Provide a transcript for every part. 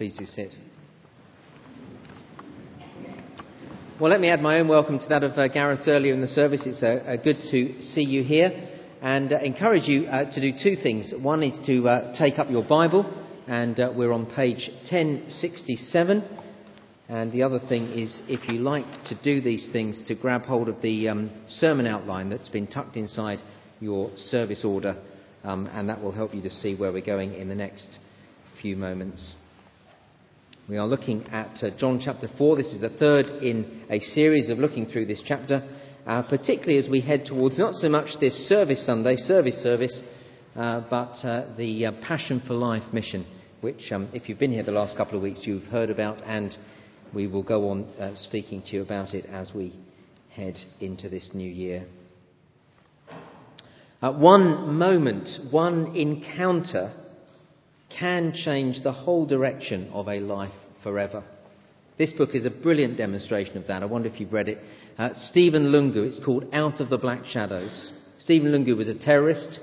Please do sit. Well, let me add my own welcome to that of uh, Gareth earlier in the service. It's uh, uh, good to see you here and uh, encourage you uh, to do two things. One is to uh, take up your Bible, and we're on page 1067. And the other thing is, if you like to do these things, to grab hold of the um, sermon outline that's been tucked inside your service order, um, and that will help you to see where we're going in the next few moments. We are looking at uh, John chapter 4. This is the third in a series of looking through this chapter, uh, particularly as we head towards not so much this service Sunday, service service, uh, but uh, the uh, Passion for Life mission, which, um, if you've been here the last couple of weeks, you've heard about, and we will go on uh, speaking to you about it as we head into this new year. one moment, one encounter can change the whole direction of a life forever. This book is a brilliant demonstration of that. I wonder if you've read it. Uh, Stephen Lungu, it's called Out of the Black Shadows. Stephen Lungu was a terrorist,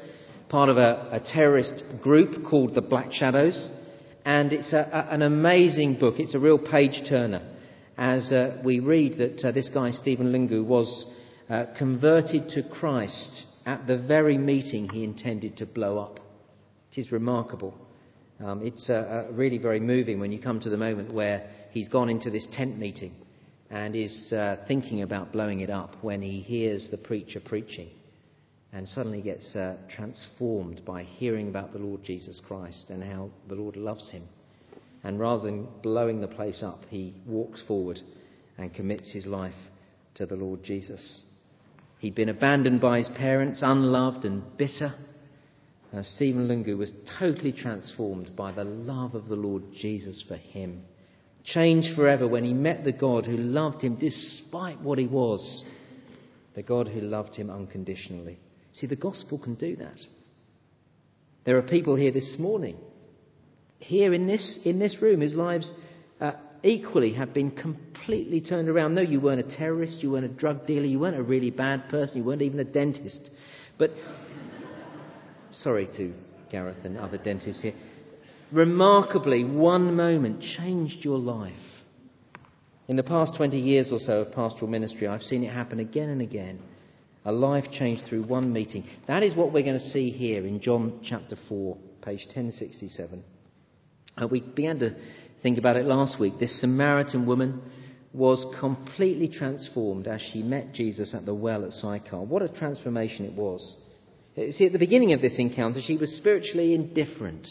part of a, a terrorist group called the Black Shadows, and it's a, a, an amazing book. It's a real page turner as uh, we read that uh, this guy, Stephen Lungu, was uh, converted to Christ at the very meeting he intended to blow up. It is remarkable. Um, it's uh, really very moving when you come to the moment where he's gone into this tent meeting and is uh, thinking about blowing it up when he hears the preacher preaching and suddenly gets uh, transformed by hearing about the Lord Jesus Christ and how the Lord loves him. And rather than blowing the place up, he walks forward and commits his life to the Lord Jesus. He'd been abandoned by his parents, unloved and bitter. Uh, Stephen Lungu was totally transformed by the love of the Lord Jesus for him. Changed forever when he met the God who loved him despite what he was, the God who loved him unconditionally. See, the gospel can do that. There are people here this morning, here in this, in this room, whose lives uh, equally have been completely turned around. No, you weren't a terrorist, you weren't a drug dealer, you weren't a really bad person, you weren't even a dentist. But Sorry to Gareth and other dentists here. Remarkably, one moment changed your life. In the past 20 years or so of pastoral ministry, I've seen it happen again and again. A life changed through one meeting. That is what we're going to see here in John chapter 4, page 1067. Uh, we began to think about it last week. This Samaritan woman was completely transformed as she met Jesus at the well at Sychar. What a transformation it was. See, at the beginning of this encounter, she was spiritually indifferent.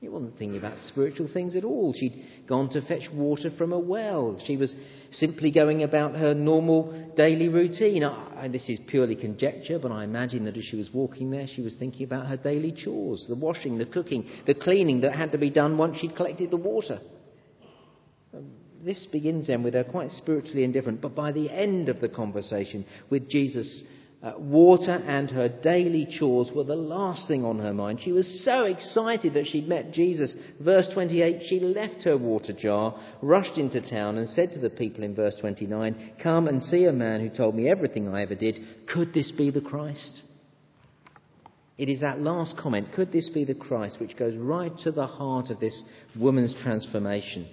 She wasn't thinking about spiritual things at all. She'd gone to fetch water from a well. She was simply going about her normal daily routine. I, this is purely conjecture, but I imagine that as she was walking there, she was thinking about her daily chores the washing, the cooking, the cleaning that had to be done once she'd collected the water. Um, this begins then with her quite spiritually indifferent, but by the end of the conversation with Jesus uh, water and her daily chores were the last thing on her mind. She was so excited that she'd met Jesus. Verse 28, she left her water jar, rushed into town, and said to the people in verse 29, Come and see a man who told me everything I ever did. Could this be the Christ? It is that last comment, could this be the Christ, which goes right to the heart of this woman's transformation.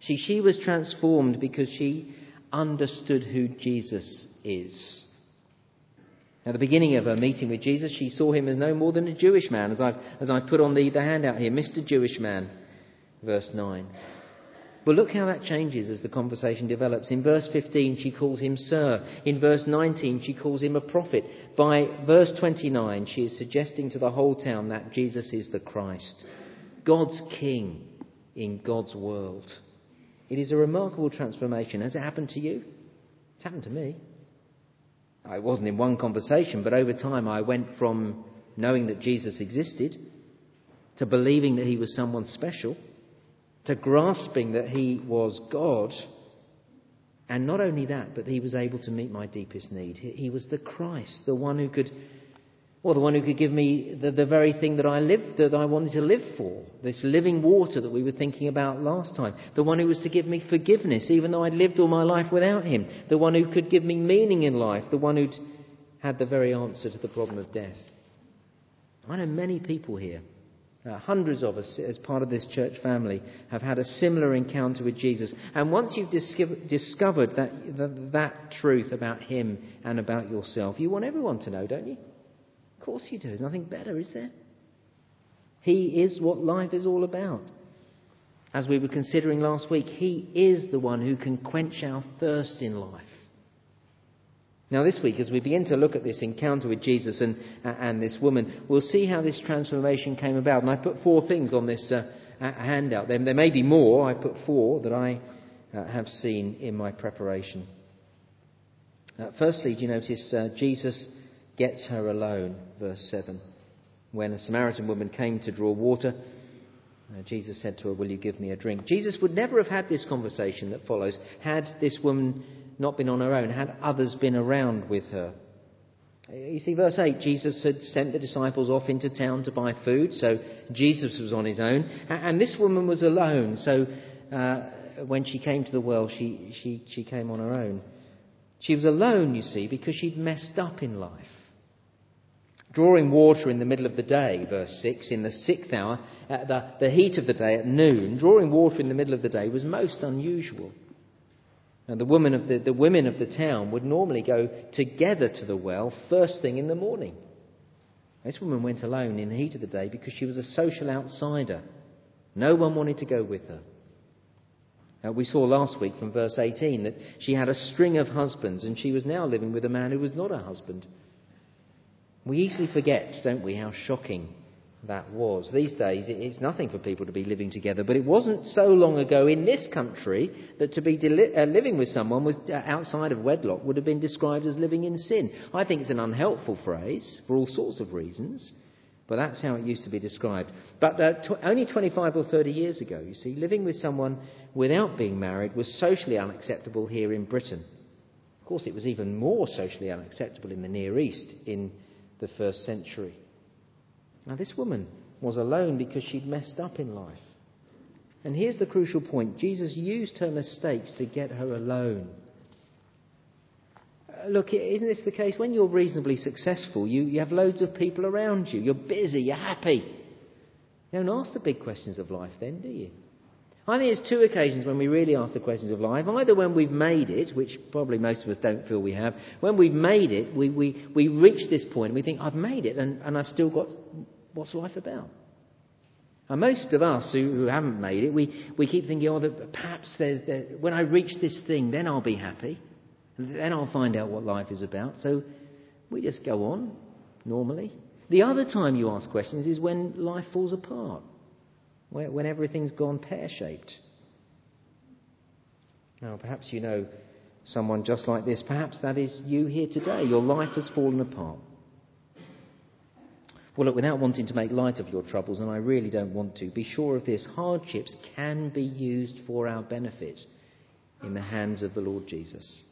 See, she was transformed because she understood who Jesus is. At the beginning of her meeting with Jesus, she saw him as no more than a Jewish man, as I've, as i put on the, the handout here, Mr. Jewish man, verse 9. But look how that changes as the conversation develops. In verse 15, she calls him Sir. In verse 19, she calls him a prophet. By verse 29, she is suggesting to the whole town that Jesus is the Christ, God's King in God's world. It is a remarkable transformation. Has it happened to you? It's happened to me. It wasn't in one conversation, but over time I went from knowing that Jesus existed to believing that he was someone special to grasping that he was God. And not only that, but he was able to meet my deepest need. He was the Christ, the one who could well, the one who could give me the, the very thing that I lived, that I wanted to live for. This living water that we were thinking about last time. The one who was to give me forgiveness, even though I'd lived all my life without him. The one who could give me meaning in life. The one who'd had the very answer to the problem of death. I know many people here Uh, hundreds of us, as part of this church family, have had a similar encounter with Jesus. And once you've discover, discovered that, that, that truth about Him and about yourself, you want everyone to know, don't you? Of course you do. There's nothing better, is there? He is what life is all about. As we were considering last week, He is the one who can quench our thirst in life. Now, this week, as we begin to look at this encounter with Jesus and, and this woman, we'll see how this transformation came about. And I put four things on this uh, handout. There, there, may be more. I put four that I uh, have seen in my preparation. Uh, firstly, do you notice uh, Jesus gets her alone, verse 7. When a Samaritan woman came to draw water, uh, Jesus said to her, Will you give me a drink? Jesus would never have had this conversation that follows had this woman not been on her own, had others been around with her. You see, verse 8, Jesus had sent the disciples off into town to buy food, so Jesus was on his own, and this woman was alone, so uh, when she came to the well, she, she, she came on her own. She was alone, you see, because she'd messed up in life. Drawing water in the middle of the day, verse 6, in the sixth hour, at the, the heat of the day at noon, drawing water in the middle of the day was most unusual. And the, women of the, the women of the town would normally go together to the well first thing in the morning. This woman went alone in the heat of the day because she was a social outsider. No one wanted to go with her. We saw last week from verse 18 that she had a string of husbands and she was now living with a man who was not her husband. We easily forget, don't we, how shocking that was. These days, it's nothing for people to be living together, but it wasn't so long ago in this country that to be deli- uh, living with someone was, uh, outside of wedlock would have been described as living in sin. I think it's an unhelpful phrase for all sorts of reasons, but that's how it used to be described. But uh, tw- only 25 or 30 years ago, you see, living with someone without being married was socially unacceptable here in Britain. Of course, it was even more socially unacceptable in the Near East in the first century. Now, this woman was alone because she'd messed up in life. And here's the crucial point Jesus used her mistakes to get her alone. Uh, look, isn't this the case? When you're reasonably successful, you, you have loads of people around you. You're busy, you're happy. You don't ask the big questions of life then, do you? I think there's two occasions when we really ask the questions of life. Either when we've made it, which probably most of us don't feel we have. When we've made it, we, we, we reach this point and we think, I've made it and, and I've still got what's life about? And most of us who, who haven't made it, we, we keep thinking, oh, perhaps there, when I reach this thing, then I'll be happy. Then I'll find out what life is about. So we just go on normally. The other time you ask questions is when life falls apart when everything's gone pear shaped. Now, perhaps you know someone just like this. Perhaps that is you here today. Your life has fallen apart. Well, look, without wanting to make light of your troubles, and I really don't want to, be sure of this hardships can be used for our benefit in the hands of the Lord Jesus.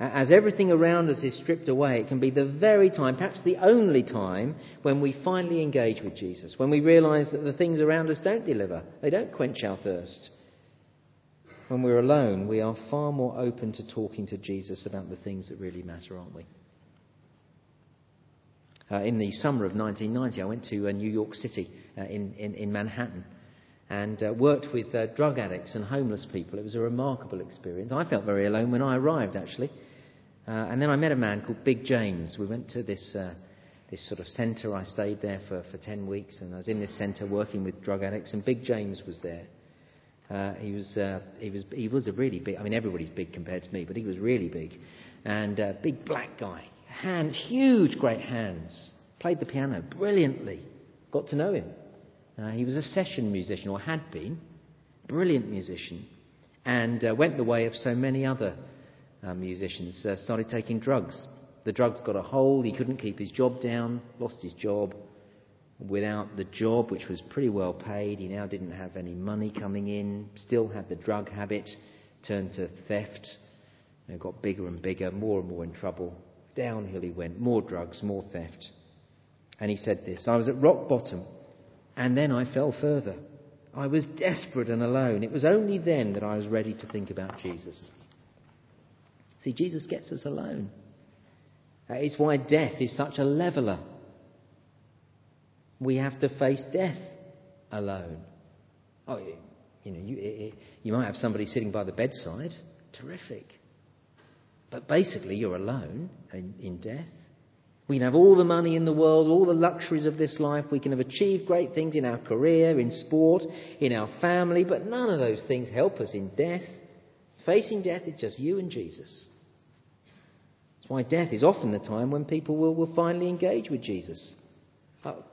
As everything around us is stripped away, it can be the very time, perhaps the only time, when we finally engage with Jesus, when we realize that the things around us don't deliver, they don't quench our thirst. When we're alone, we are far more open to talking to Jesus about the things that really matter, aren't we? Uh, in the summer of 1990, I went to uh, New York City uh, in, in, in, Manhattan and uh, worked with uh, drug addicts and homeless people. It was a remarkable experience. I felt very alone when I arrived, actually. Uh, and then I met a man called Big James. We went to this, uh, this sort of centre. I stayed there for, for 10 weeks, and I was in this centre working with drug addicts, and Big James was there. Uh, he, was, uh, he, was, he was a really big, I mean, everybody's big compared to me, but he was really big. And uh, big black guy, hand, huge, great hands. Played the piano brilliantly. Got to know him. Uh, he was a session musician, or had been. Brilliant musician. And went the way of so many other uh, musicians, uh, started taking drugs. The drugs got a hold, he couldn't keep his job down, lost his job. Without the job, which was pretty well paid, he now didn't have any money coming in, still had the drug habit, turned to theft, got bigger and bigger, more and more in trouble. Downhill he went, more drugs, more theft. And he said this I was at rock bottom, and then I fell further. I was desperate and alone. It was only then that I was ready to think about Jesus. See, Jesus gets us alone. That is why death is such a leveller. We have to face death alone. Oh, you know, you, you might have somebody sitting by the bedside. Terrific. But basically, you're alone in, in death. We can have all the money in the world, all the luxuries of this life. We can have achieved great things in our career, in sport, in our family, but none of those things help us in death. Facing death is just you and Jesus. That's why death is often the time when people will, will finally engage with Jesus. Oh,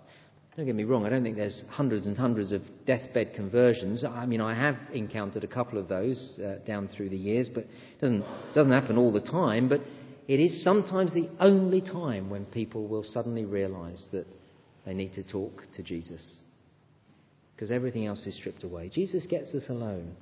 don't get me wrong, I don't think there's hundreds and hundreds of deathbed conversions. I mean, I have encountered a couple of those uh, down through the years, but it doesn't, doesn't happen all the time. But it is sometimes the only time when people will suddenly realize that they need to talk to Jesus. Because everything else is stripped away. Jesus gets us alone.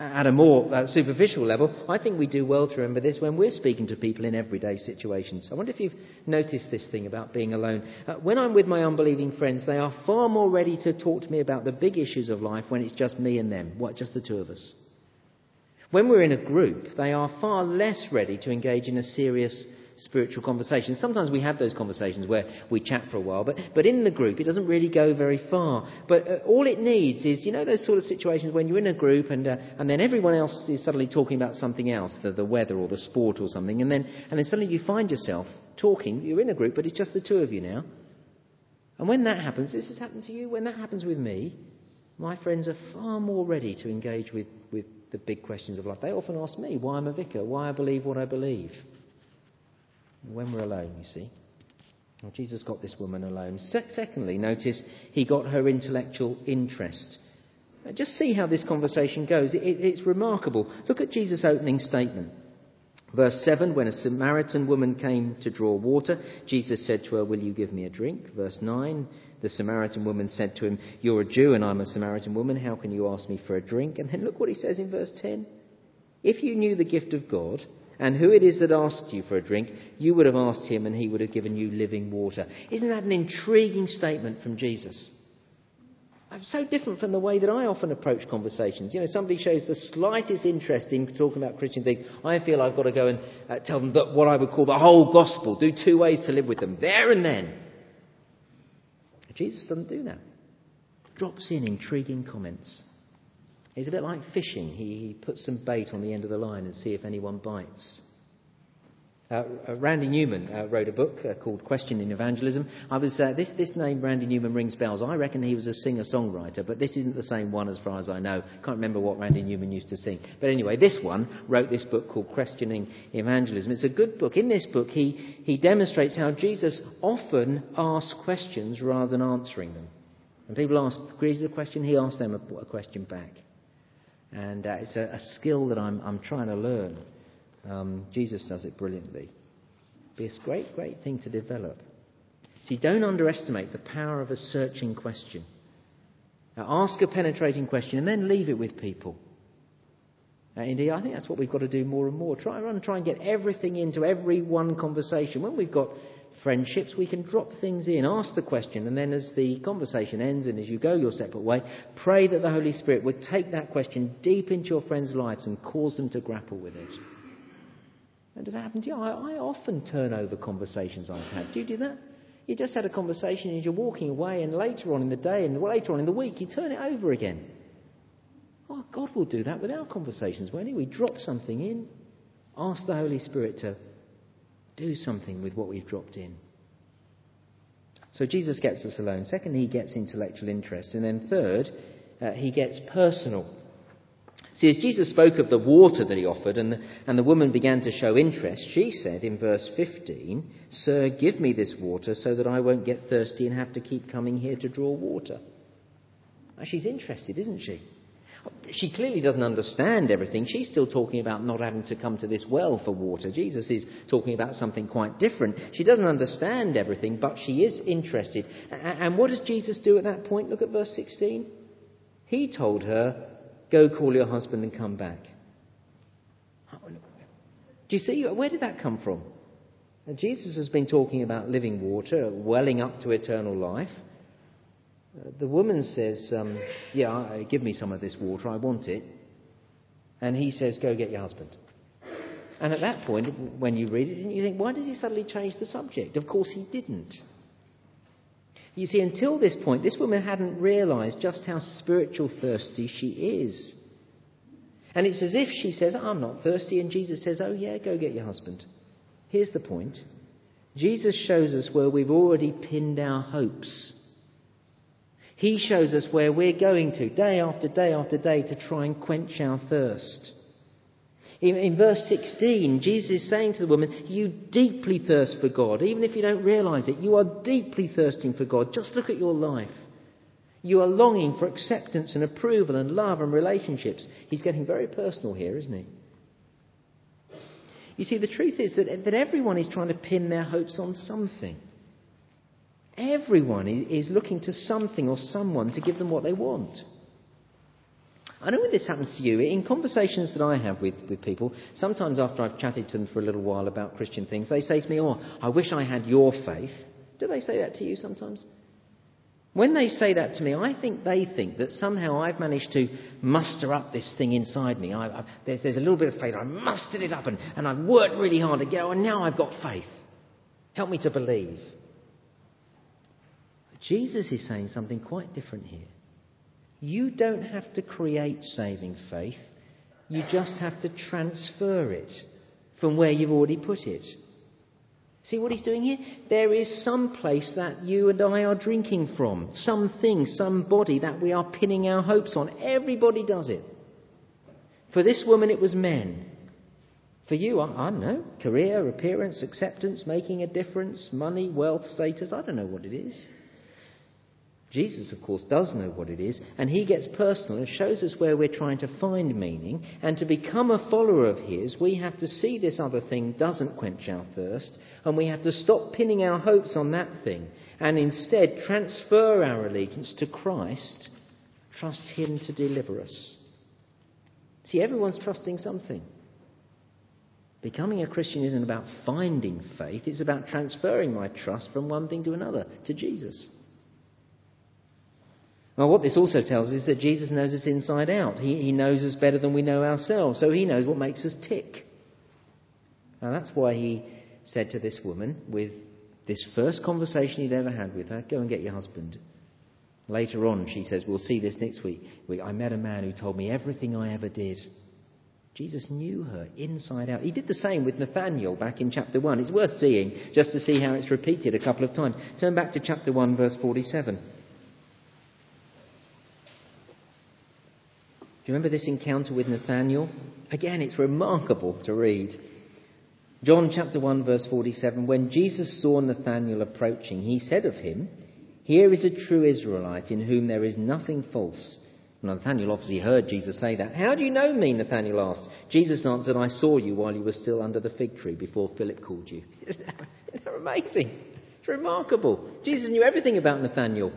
At a more uh, superficial level, I think we do well to remember this when we're speaking to people in everyday situations. I wonder if you've noticed this thing about being alone. Uh, when I'm with my unbelieving friends, they are far more ready to talk to me about the big issues of life when it's just me and them. What, just the two of us? When we're in a group, they are far less ready to engage in a serious spiritual conversations. Sometimes we have those conversations where we chat for a while, but, but in the group, it doesn't really go very far. But uh, all it needs is, you know, those sort of situations when you're in a group and, uh, and then everyone else is suddenly talking about something else, the, the weather or the sport or something, and then, and then suddenly you find yourself talking. You're in a group, but it's just the two of you now. And when that happens, this has happened to you, when that happens with me, my friends are far more ready to engage with, with the big questions of life. They often ask me why I'm a vicar, why I believe what I believe. When we're alone, you see. Well, Jesus got this woman alone. Se- secondly, notice he got her intellectual interest. Just see how this conversation goes. It, it, it's remarkable. Look at Jesus' opening statement. Verse 7 When a Samaritan woman came to draw water, Jesus said to her, Will you give me a drink? Verse 9 The Samaritan woman said to him, You're a Jew and I'm a Samaritan woman. How can you ask me for a drink? And then look what he says in verse 10 If you knew the gift of God and who it is that asked you for a drink, you would have asked him and he would have given you living water. Isn't that an intriguing statement from Jesus? I'm so different from the way that I often approach conversations. You know, somebody shows the slightest interest in talking about Christian things, I feel I've got to go and uh, tell them that what I would call the whole gospel, do two ways to live with them, there and then. Jesus doesn't do that. Drops in intriguing comments. He's a bit like fishing. He puts some bait on the end of the line and see if anyone bites. Uh, uh, Randy Newman uh, wrote a book uh, called Questioning Evangelism. I was, uh, this, this name, Randy Newman, rings bells. I reckon he was a singer songwriter, but this isn't the same one as far as I know. Can't remember what Randy Newman used to sing. But anyway, this one wrote this book called Questioning Evangelism. It's a good book. In this book, he, he demonstrates how Jesus often asks questions rather than answering them. When people ask Jesus a question, he asks them a, a question back. And uh, it's a, a, skill that I'm, I'm trying to learn. Um, Jesus does it brilliantly. Be a great, great thing to develop. See, don't underestimate the power of a searching question. Now, ask a penetrating question and then leave it with people. Now, indeed, I think that's what we've got to do more and more. Try and try and get everything into every one conversation. When we've got friendships, we can drop things in, ask the question, and then as the conversation ends and as you go your separate way, pray that the Holy Spirit would take that question deep into your friends' lives and cause them to grapple with it. And does that happen to you? I, I often turn over conversations I've had. Do you do that? You just had a conversation and you're walking away, and later on in the day and later on in the week, you turn it over again. Oh, God will do that with our conversations, won't He? We drop something in, ask the Holy Spirit to do something with what we've dropped in. So Jesus gets us alone. Second, he gets intellectual interest. And then third, uh, he gets personal. See, as Jesus spoke of the water that he offered and the, and the woman began to show interest, she said in verse 15, Sir, give me this water so that I won't get thirsty and have to keep coming here to draw water. Now, she's interested, isn't she? She clearly doesn't understand everything. She's still talking about not having to come to this well for water. Jesus is talking about something quite different. She doesn't understand everything, but she is interested. And what does Jesus do at that point? Look at verse 16. He told her, Go call your husband and come back. Do you see? Where did that come from? Jesus has been talking about living water, welling up to eternal life. The woman says, um, Yeah, give me some of this water, I want it. And he says, Go get your husband. And at that point, when you read it, you think, Why did he suddenly change the subject? Of course, he didn't. You see, until this point, this woman hadn't realized just how spiritual thirsty she is. And it's as if she says, I'm not thirsty, and Jesus says, Oh, yeah, go get your husband. Here's the point Jesus shows us where we've already pinned our hopes. He shows us where we're going to day after day after day to try and quench our thirst. In, in, verse 16, Jesus is saying to the woman, You deeply thirst for God. Even if you don't realize it, you are deeply thirsting for God. Just look at your life. You are longing for acceptance and approval and love and relationships. He's getting very personal here, isn't he? You see, the truth is that, that everyone is trying to pin their hopes on something. Everyone is looking to something or someone to give them what they want. I know when this happens to you, in conversations that I have with, with people, sometimes after I've chatted to them for a little while about Christian things, they say to me, Oh, I wish I had your faith. Do they say that to you sometimes? When they say that to me, I think they think that somehow I've managed to muster up this thing inside me. I, I, there's, there's, a little bit of faith. I mustered it up and, and I've worked really hard to get, it, and now I've got faith. Help me to believe. Jesus is saying something quite different here. You don't have to create saving faith, you just have to transfer it from where you've already put it. See what he's doing here? There is some place that you and I are drinking from, something, somebody that we are pinning our hopes on. Everybody does it. For this woman, it was men. For you, I, I don't know, career, appearance, acceptance, making a difference, money, wealth, status, I don't know what it is. Jesus, of course, does know what it is, and he gets personal and shows us where we're trying to find meaning. And to become a follower of his, we have to see this other thing doesn't quench our thirst, and we have to stop pinning our hopes on that thing and instead transfer our allegiance to Christ, trust him to deliver us. See, everyone's trusting something. Becoming a Christian isn't about finding faith, it's about transferring my trust from one thing to another, to Jesus. Well, what this also tells us is that Jesus knows us inside out. He, he knows us better than we know ourselves, so he knows what makes us tick. Now, that's why he said to this woman, with this first conversation he'd ever had with her, Go and get your husband. Later on, she says, We'll see this next week. I met a man who told me everything I ever did. Jesus knew her inside out. He did the same with Nathanael back in chapter 1. It's worth seeing just to see how it's repeated a couple of times. Turn back to chapter 1, verse 47. You remember this encounter with Nathanael? Again, it's remarkable to read. John chapter 1, verse 47 When Jesus saw Nathanael approaching, he said of him, Here is a true Israelite in whom there is nothing false. Nathanael obviously heard Jesus say that. How do you know me? Nathanael asked. Jesus answered, I saw you while you were still under the fig tree before Philip called you. Isn't that amazing? It's remarkable. Jesus knew everything about Nathanael.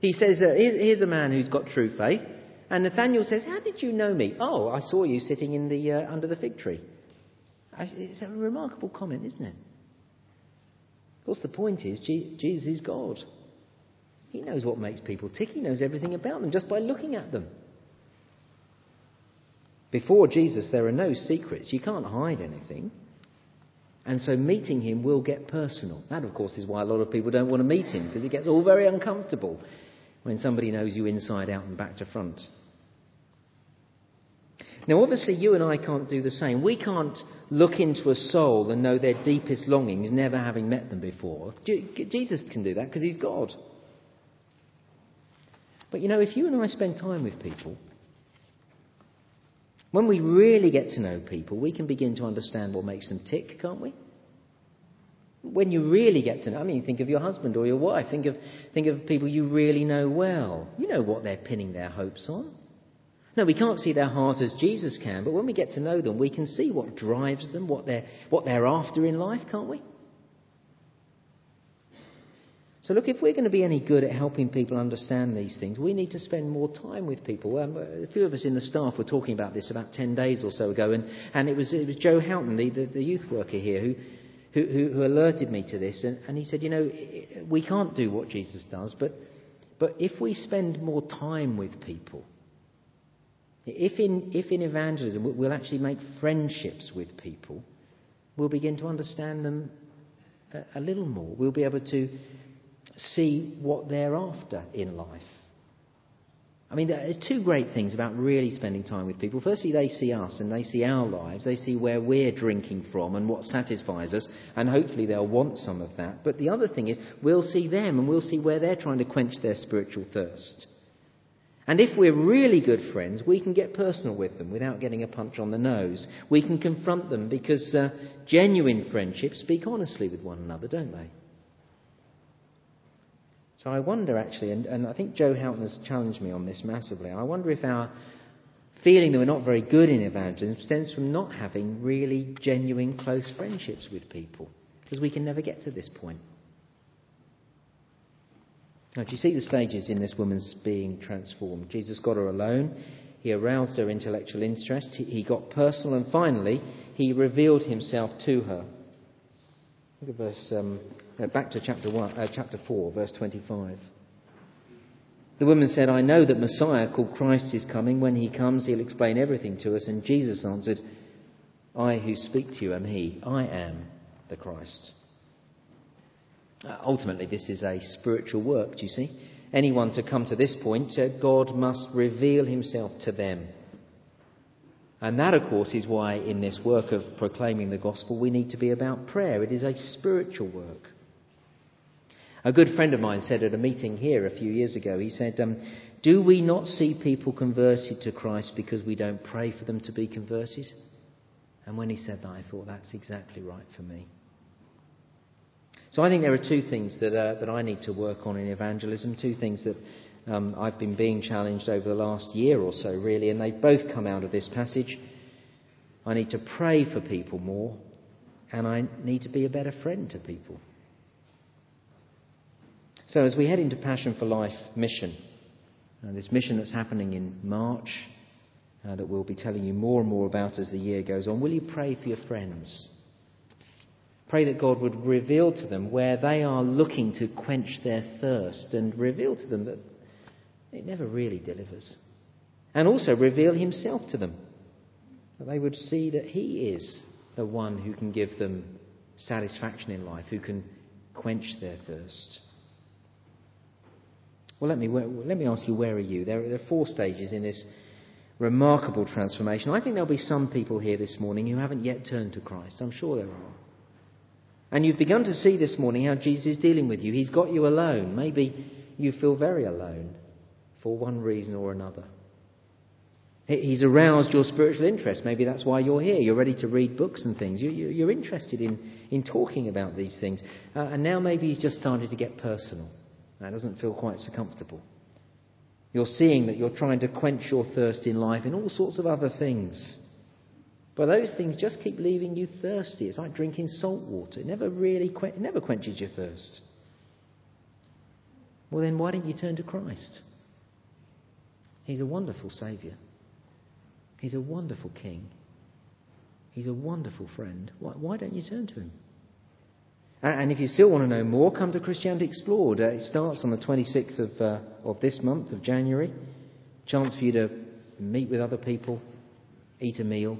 He says, uh, Here's a man who's got true faith. And Nathanael says, How did you know me? Oh, I saw you sitting in the, uh, under the fig tree. It's a remarkable comment, isn't it? Of course, the point is, Jesus is God. He knows what makes people tick, He knows everything about them just by looking at them. Before Jesus, there are no secrets. You can't hide anything. And so meeting him will get personal. That, of course, is why a lot of people don't want to meet him, because it gets all very uncomfortable when somebody knows you inside out and back to front. Now, obviously, you and I can't do the same. We can't look into a soul and know their deepest longings, never having met them before. Jesus can do that because he's God. But you know, if you and I spend time with people, when we really get to know people, we can begin to understand what makes them tick, can't we? When you really get to know, I mean, think of your husband or your wife. Think of, think of people you really know well. You know what they're pinning their hopes on. No, we can't see their heart as Jesus can, but when we get to know them, we can see what drives them, what they're, what they're after in life, can't we? So, look, if we're going to be any good at helping people understand these things, we need to spend more time with people. Um, a few of us in the staff were talking about this about 10 days or so ago, and, and it, was, it was Joe Houghton, the, the, the youth worker here, who, who, who, alerted me to this. And, and he said, You know, we can't do what Jesus does, but, but if we spend more time with people, if in, if in evangelism we'll actually make friendships with people, we'll begin to understand them a, a little more. We'll be able to see what they're after in life. I mean, there's two great things about really spending time with people. Firstly, they see us and they see our lives. They see where we're drinking from and what satisfies us, and hopefully they'll want some of that. But the other thing is, we'll see them and we'll see where they're trying to quench their spiritual thirst. And if we're really good friends, we can get personal with them without getting a punch on the nose. We can confront them because uh, genuine friendships speak honestly with one another, don't they? I wonder actually, and, and I think Joe Houghton has challenged me on this massively. I wonder if our feeling that we're not very good in evangelism stems from not having really genuine close friendships with people, because we can never get to this point. Now, do you see the stages in this woman's being transformed? Jesus got her alone. He aroused her intellectual interest. He got personal. And finally, he revealed himself to her. Look at verse, um, uh, back to chapter, one, uh, chapter 4, verse 25. The woman said, I know that Messiah, called Christ, is coming. When he comes, he'll explain everything to us. And Jesus answered, I who speak to you am he. I am the Christ. Uh, ultimately, this is a spiritual work, do you see? Anyone to come to this point, uh, God must reveal himself to them. And that, of course, is why in this work of proclaiming the gospel we need to be about prayer. It is a spiritual work. A good friend of mine said at a meeting here a few years ago, he said, um, Do we not see people converted to Christ because we don't pray for them to be converted? And when he said that, I thought, that's exactly right for me. So I think there are two things that, uh, that I need to work on in evangelism, two things that um, I've been being challenged over the last year or so, really, and they both come out of this passage. I need to pray for people more, and I need to be a better friend to people. So, as we head into Passion for Life mission, uh, this mission that's happening in March, uh, that we'll be telling you more and more about as the year goes on, will you pray for your friends? Pray that God would reveal to them where they are looking to quench their thirst and reveal to them that it never really delivers. And also reveal Himself to them, that they would see that He is the one who can give them satisfaction in life, who can quench their thirst. Well, let me, let me ask you, where are you? There are, there are four stages in this remarkable transformation. I think there'll be some people here this morning who haven't yet turned to Christ. I'm sure there are. And you've begun to see this morning how Jesus is dealing with you. He's got you alone. Maybe you feel very alone for one reason or another. He's aroused your spiritual interest. Maybe that's why you're here. You're ready to read books and things. You're interested in, in talking about these things. Uh, and now maybe he's just started to get personal. That doesn't feel quite so comfortable. You're seeing that you're trying to quench your thirst in life in all sorts of other things. But those things just keep leaving you thirsty. It's like drinking salt water. It never really it never quenches your thirst. Well, then why don't you turn to Christ? He's a wonderful Saviour. He's a wonderful King. He's a wonderful friend. Why, why don't you turn to Him? And if you still want to know more, come to Christianity Explored. Uh, it starts on the 26th of, uh, of this month, of January. Chance for you to meet with other people, eat a meal,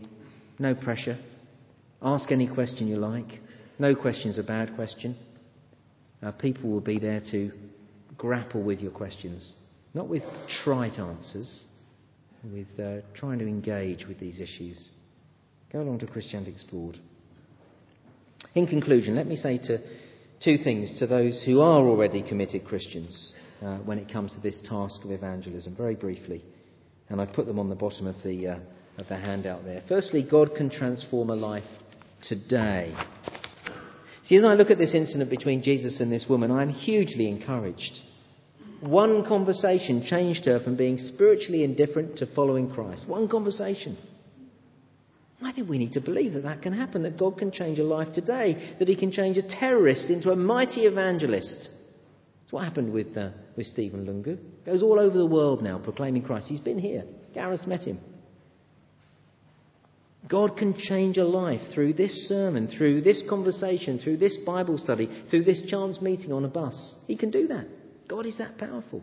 no pressure. Ask any question you like. No question's a bad question. Uh, people will be there to grapple with your questions, not with trite answers, with uh, trying to engage with these issues. Go along to Christianity Explored. In conclusion, let me say to two things to those who are already committed Christians uh, when it comes to this task of evangelism, very briefly. And I put them on the bottom of the uh, of the handout there. Firstly, God can transform a life today. See, as I look at this incident between Jesus and this woman, I'm hugely encouraged. One conversation changed her from being spiritually indifferent to following Christ. One conversation. I think we need to believe that that can happen, that God can change a life today, that He can change a terrorist into a mighty evangelist. That's what happened with, uh, with Stephen Lungu. Goes all over the world now proclaiming Christ. He's been here. Gareth met him. God can change a life through this sermon, through this conversation, through this Bible study, through this chance meeting on a bus. He can do that. God is that powerful.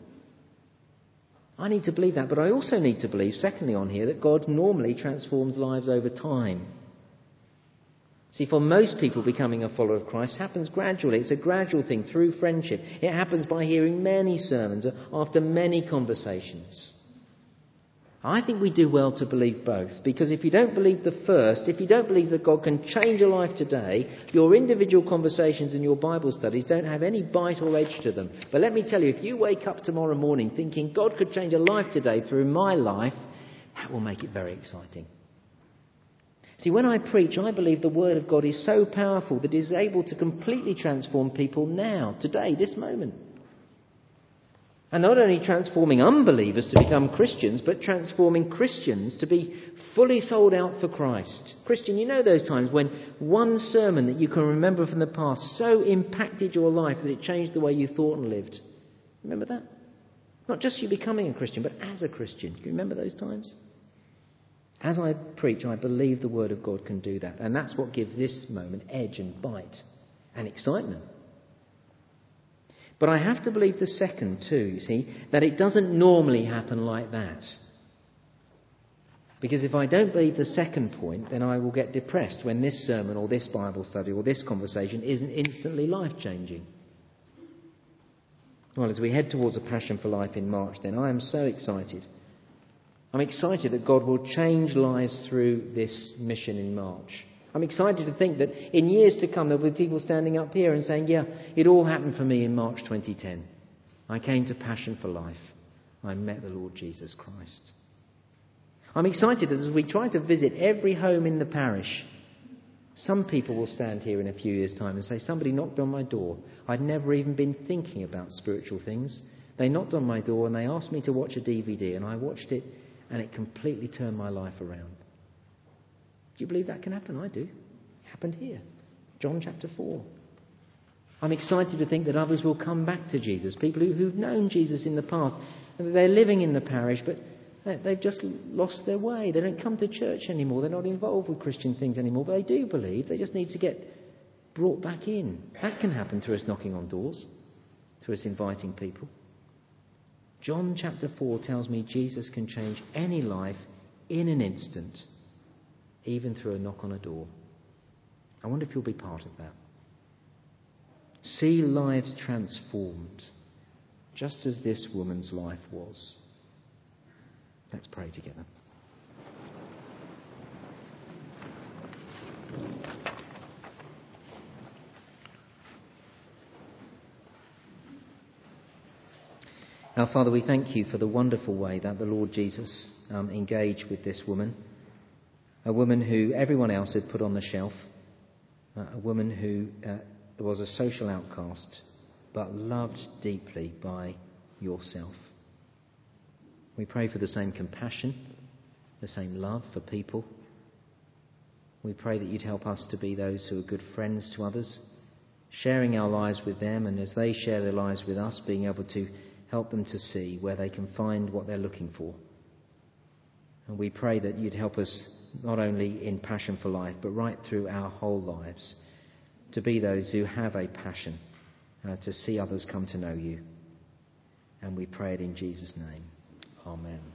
I need to believe that, but I also need to believe, secondly, on here, that God normally transforms lives over time. See, for most people, becoming a follower of Christ happens gradually. It's a gradual thing through friendship. It happens by hearing many sermons after many conversations. I think we do well to believe both, because if you don't believe the first, if you don't believe that God can change a life today, your individual conversations and your Bible studies don't have any bite or edge to them. But let me tell you, if you wake up tomorrow morning thinking God could change a life today through my life, that will make it very exciting. See, when I preach, I believe the Word of God is so powerful that it is able to completely transform people now, today, this moment. And not only transforming unbelievers to become Christians, but transforming Christians to be fully sold out for Christ. Christian, you know those times when one sermon that you can remember from the past so impacted your life that it changed the way you thought and lived. Remember that? Not just you becoming a Christian, but as a Christian. Do you remember those times? As I preach, I believe the Word of God can do that. And that's what gives this moment edge and bite and excitement. But I have to believe the second too, you see, that it doesn't normally happen like that. Because if I don't believe the second point, then I will get depressed when this sermon or this Bible study or this conversation isn't instantly life changing. Well, as we head towards a Passion for Life in March, then I am so excited. I'm excited that God will change lives through this mission in March. I'm excited to think that in years to come there'll be people standing up here and saying, Yeah, it all happened for me in March 2010. I came to Passion for Life. I met the Lord Jesus Christ. I'm excited that as we try to visit every home in the parish, some people will stand here in a few years' time and say, Somebody knocked on my door. I'd never even been thinking about spiritual things. They knocked on my door and they asked me to watch a DVD, and I watched it, and it completely turned my life around. Do you believe that can happen? I do. It happened here. John chapter 4. I'm excited to think that others will come back to Jesus, people who, who've known Jesus in the past, and they're living in the parish, but they've just lost their way. They don't come to church anymore. They're not involved with Christian things anymore, but they do believe. They just need to get brought back in. That can happen through us knocking on doors, through us inviting people. John chapter 4 tells me Jesus can change any life in an instant even through a knock on a door. I wonder if you'll be part of that. See lives transformed, just as this woman's life was. Let's pray together. Now, Father, we thank you for the wonderful way that the Lord Jesus um, engaged with this woman a woman who everyone else had put on the shelf, uh, a woman who uh, was a social outcast, but loved deeply by yourself. We pray for the same compassion, the same love for people. We pray that you'd help us to be those who are good friends to others, sharing our lives with them, and as they share their lives with us, being able to help them to see where they can find what they're looking for. And we pray that you'd help us not only in passion for life, but right through our whole lives, to be those who have a passion uh, to see others come to know you. And we pray it in Jesus' name. Amen.